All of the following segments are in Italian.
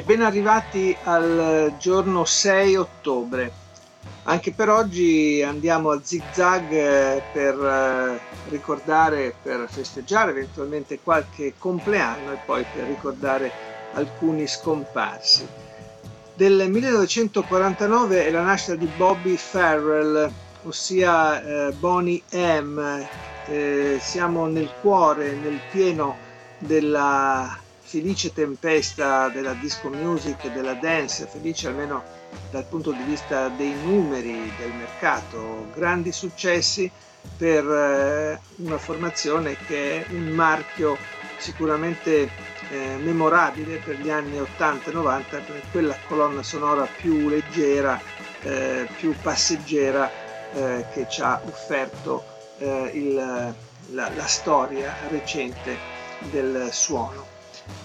Ben arrivati al giorno 6 ottobre. Anche per oggi andiamo a zig zag eh, per eh, ricordare, per festeggiare eventualmente qualche compleanno e poi per ricordare alcuni scomparsi. Del 1949 è la nascita di Bobby Farrell, ossia eh, Bonnie M. Siamo nel cuore, nel pieno della felice tempesta della disco music, della dance, felice almeno dal punto di vista dei numeri del mercato, grandi successi per eh, una formazione che è un marchio sicuramente eh, memorabile per gli anni 80 e 90 per quella colonna sonora più leggera, eh, più passeggera eh, che ci ha offerto eh, il, la, la storia recente del suono.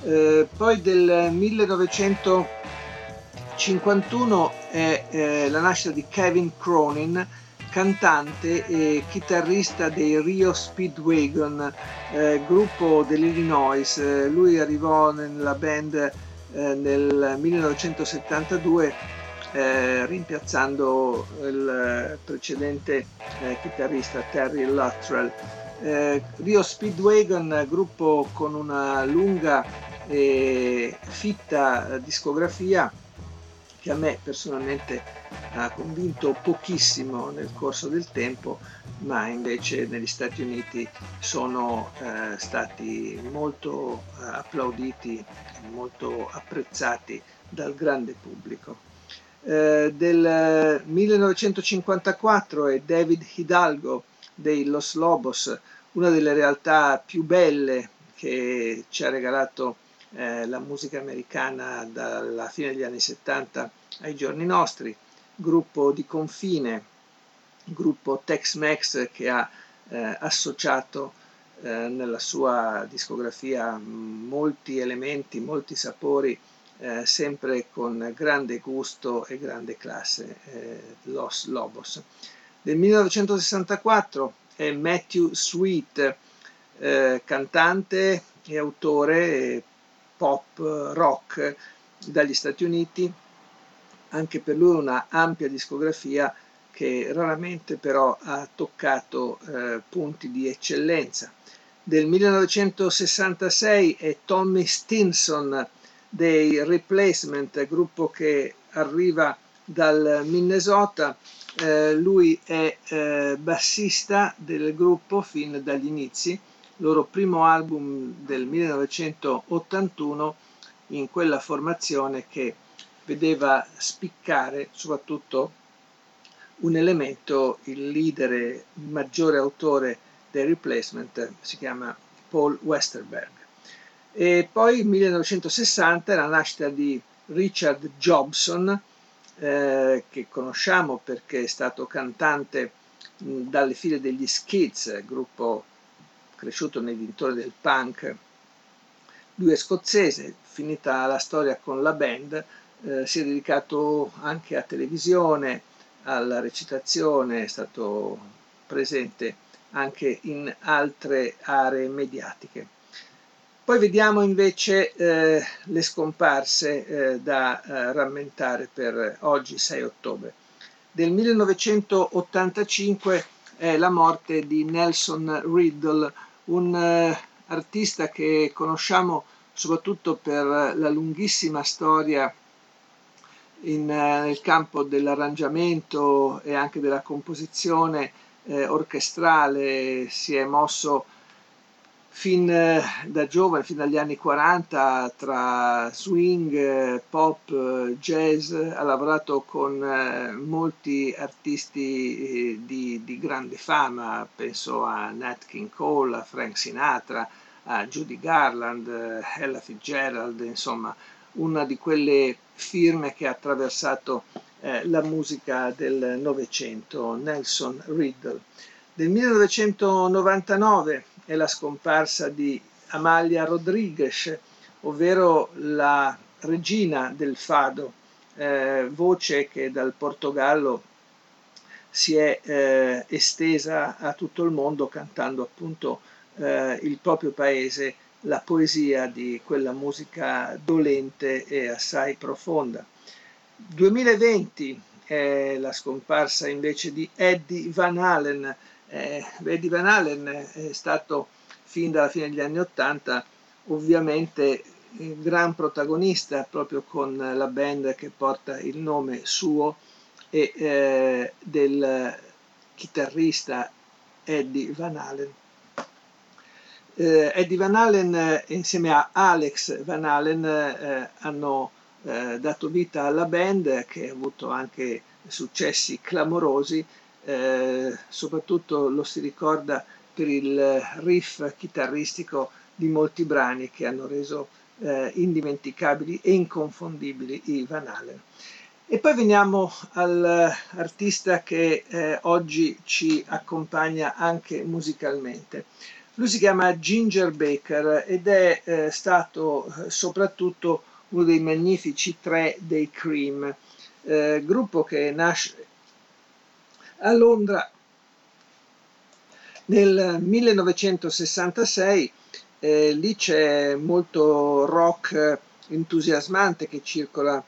Eh, poi del 1951 è eh, la nascita di Kevin Cronin, cantante e chitarrista dei Rio Speedwagon, eh, gruppo dell'Illinois. Eh, lui arrivò nella band eh, nel 1972 eh, rimpiazzando il precedente chitarrista Terry Luttrell. Eh, Rio Speedwagon, gruppo con una lunga e fitta discografia che a me personalmente ha convinto pochissimo nel corso del tempo, ma invece negli Stati Uniti sono eh, stati molto eh, applauditi, molto apprezzati dal grande pubblico. Eh, del 1954 è David Hidalgo dei Los Lobos, una delle realtà più belle che ci ha regalato eh, la musica americana dalla fine degli anni 70 ai giorni nostri, gruppo di confine, gruppo Tex-Mex che ha eh, associato eh, nella sua discografia molti elementi, molti sapori, eh, sempre con grande gusto e grande classe, eh, Los Lobos. Del 1964 è Matthew Sweet, eh, cantante e autore pop rock dagli Stati Uniti, anche per lui una ampia discografia che raramente però ha toccato eh, punti di eccellenza. Del 1966 è Tommy Stinson dei Replacement, gruppo che arriva dal Minnesota eh, lui è eh, bassista del gruppo fin dagli inizi, loro primo album del 1981 in quella formazione che vedeva spiccare soprattutto un elemento, il leader maggiore autore dei replacement si chiama Paul Westerberg. E poi nel 1960 la nascita di Richard Jobson, eh, che conosciamo perché è stato cantante dalle file degli Skids, gruppo cresciuto nei dintorni del punk. Lui è scozzese, finita la storia con la band, eh, si è dedicato anche a televisione, alla recitazione, è stato presente anche in altre aree mediatiche. Poi vediamo invece eh, le scomparse eh, da eh, rammentare per oggi 6 ottobre. Del 1985 è la morte di Nelson Riddle, un eh, artista che conosciamo soprattutto per la lunghissima storia in, eh, nel campo dell'arrangiamento e anche della composizione eh, orchestrale, si è mosso fin eh, da giovane, fin dagli anni 40, tra swing, eh, pop, eh, jazz, ha lavorato con molti artisti di, di grande fama, penso a Nat King Cole, a Frank Sinatra, a Judy Garland, Ella Fitzgerald, insomma una di quelle firme che ha attraversato eh, la musica del Novecento, Nelson Riddle. Del 1999 è la scomparsa di Amalia Rodriguez, ovvero la regina del fado, eh, voce che dal Portogallo si è eh, estesa a tutto il mondo cantando appunto eh, il proprio paese, la poesia di quella musica dolente e assai profonda. 2020 è la scomparsa invece di Eddie Van Halen. Eh, Eddie Van Halen è stato fin dalla fine degli anni Ottanta ovviamente gran protagonista proprio con la band che porta il nome suo e eh, del chitarrista Eddie Van Halen. Eh, Eddie Van Halen eh, insieme a Alex Van Halen eh, hanno eh, dato vita alla band che ha avuto anche successi clamorosi, eh, soprattutto lo si ricorda per il riff chitarristico di molti brani che hanno reso eh, indimenticabili e inconfondibili i Van Halen. E poi veniamo all'artista che eh, oggi ci accompagna anche musicalmente. Lui si chiama Ginger Baker ed è eh, stato eh, soprattutto uno dei magnifici tre dei Cream, eh, gruppo che nasce a Londra. Nel 1966 eh, lì c'è molto rock entusiasmante che circola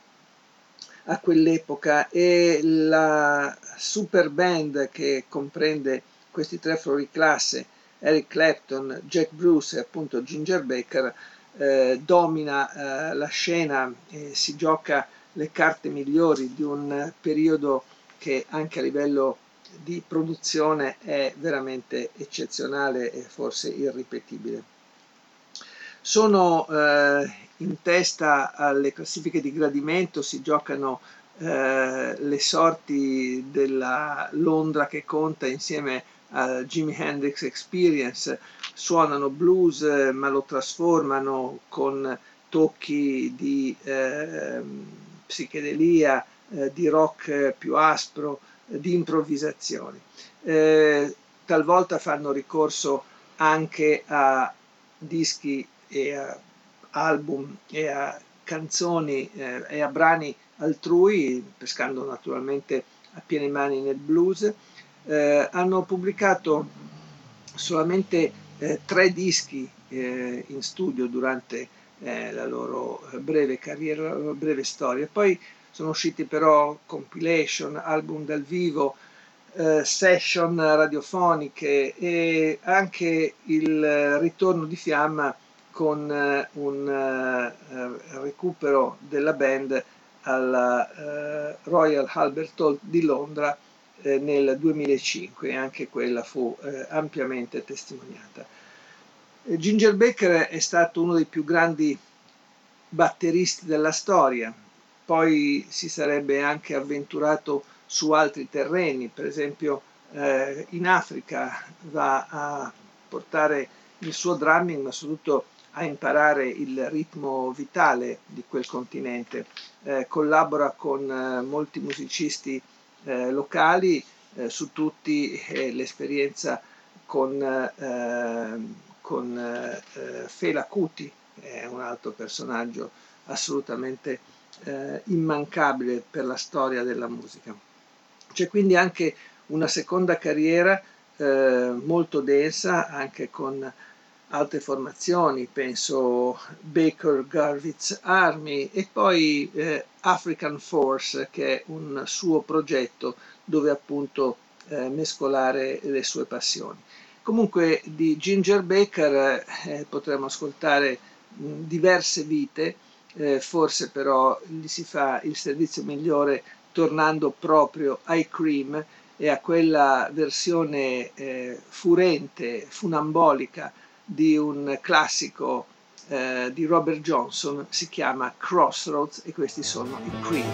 a quell'epoca e la super band che comprende questi tre fuori classe, Eric Clapton, Jack Bruce e appunto Ginger Baker, eh, domina eh, la scena e si gioca le carte migliori di un periodo che anche a livello di produzione è veramente eccezionale e forse irripetibile. Sono eh, in testa alle classifiche di gradimento, si giocano eh, le sorti della Londra che conta insieme a Jimi Hendrix Experience, suonano blues ma lo trasformano con tocchi di eh, psichedelia, eh, di rock più aspro, di improvvisazioni. Eh, talvolta fanno ricorso anche a dischi e a album e a canzoni eh, e a brani altrui, pescando naturalmente a piene mani nel blues, eh, hanno pubblicato solamente eh, tre dischi eh, in studio durante eh, la loro breve carriera, la loro breve storia. Poi sono usciti però compilation, album dal vivo, eh, session radiofoniche e anche il ritorno di fiamma con eh, un eh, recupero della band alla eh, Royal Albert Hall di Londra nel 2005 e anche quella fu ampiamente testimoniata. Ginger Baker è stato uno dei più grandi batteristi della storia, poi si sarebbe anche avventurato su altri terreni, per esempio eh, in Africa va a portare il suo drumming, ma soprattutto a imparare il ritmo vitale di quel continente, eh, collabora con eh, molti musicisti eh, locali, eh, su tutti eh, l'esperienza con, con Fela Kuti, che è un altro personaggio assolutamente immancabile per la storia della musica. C'è quindi anche una seconda carriera molto densa, anche con altre formazioni, penso Baker Garvitz Army e poi eh, African Force che è un suo progetto dove appunto eh, mescolare le sue passioni. Comunque di Ginger Baker eh, potremmo ascoltare mh, diverse vite, eh, forse però gli si fa il servizio migliore tornando proprio ai Cream e a quella versione eh, furente, funambolica di un classico eh, di Robert Johnson, si chiama Crossroads e questi sono i Cream.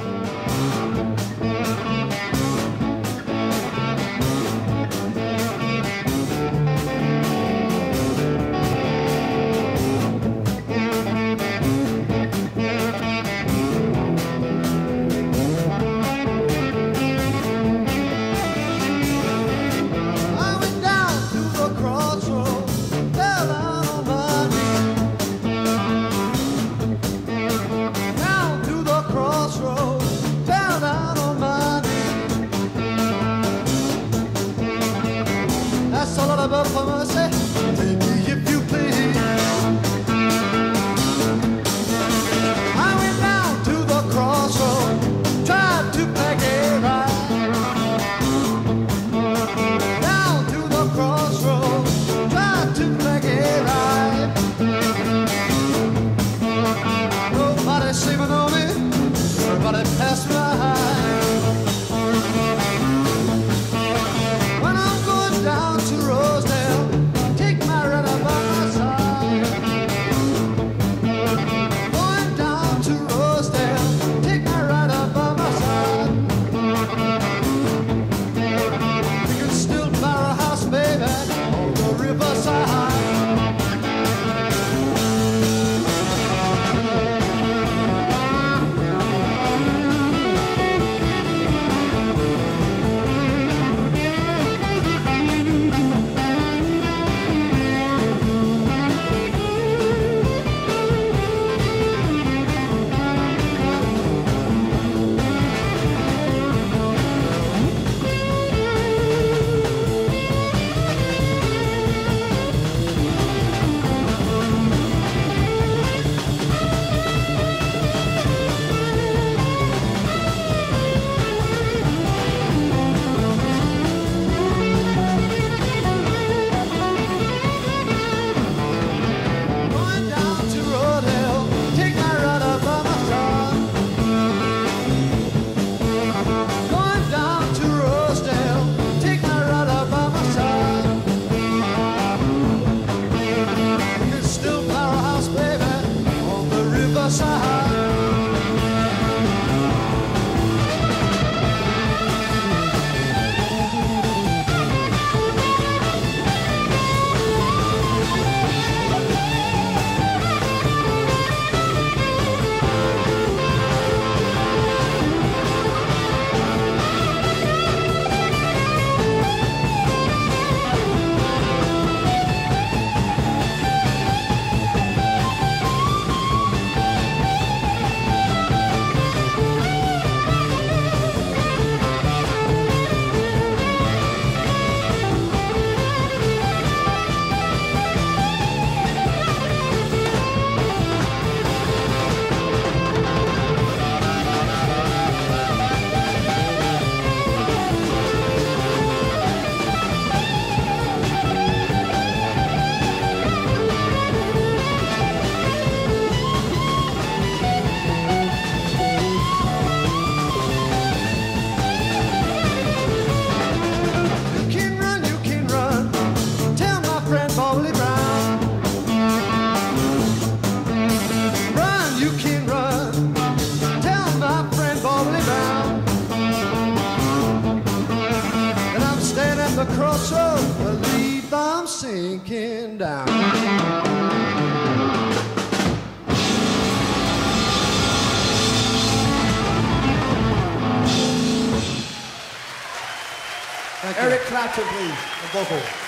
the crossroads, I believe I'm sinking down. Eric Clapton, please, the vocal.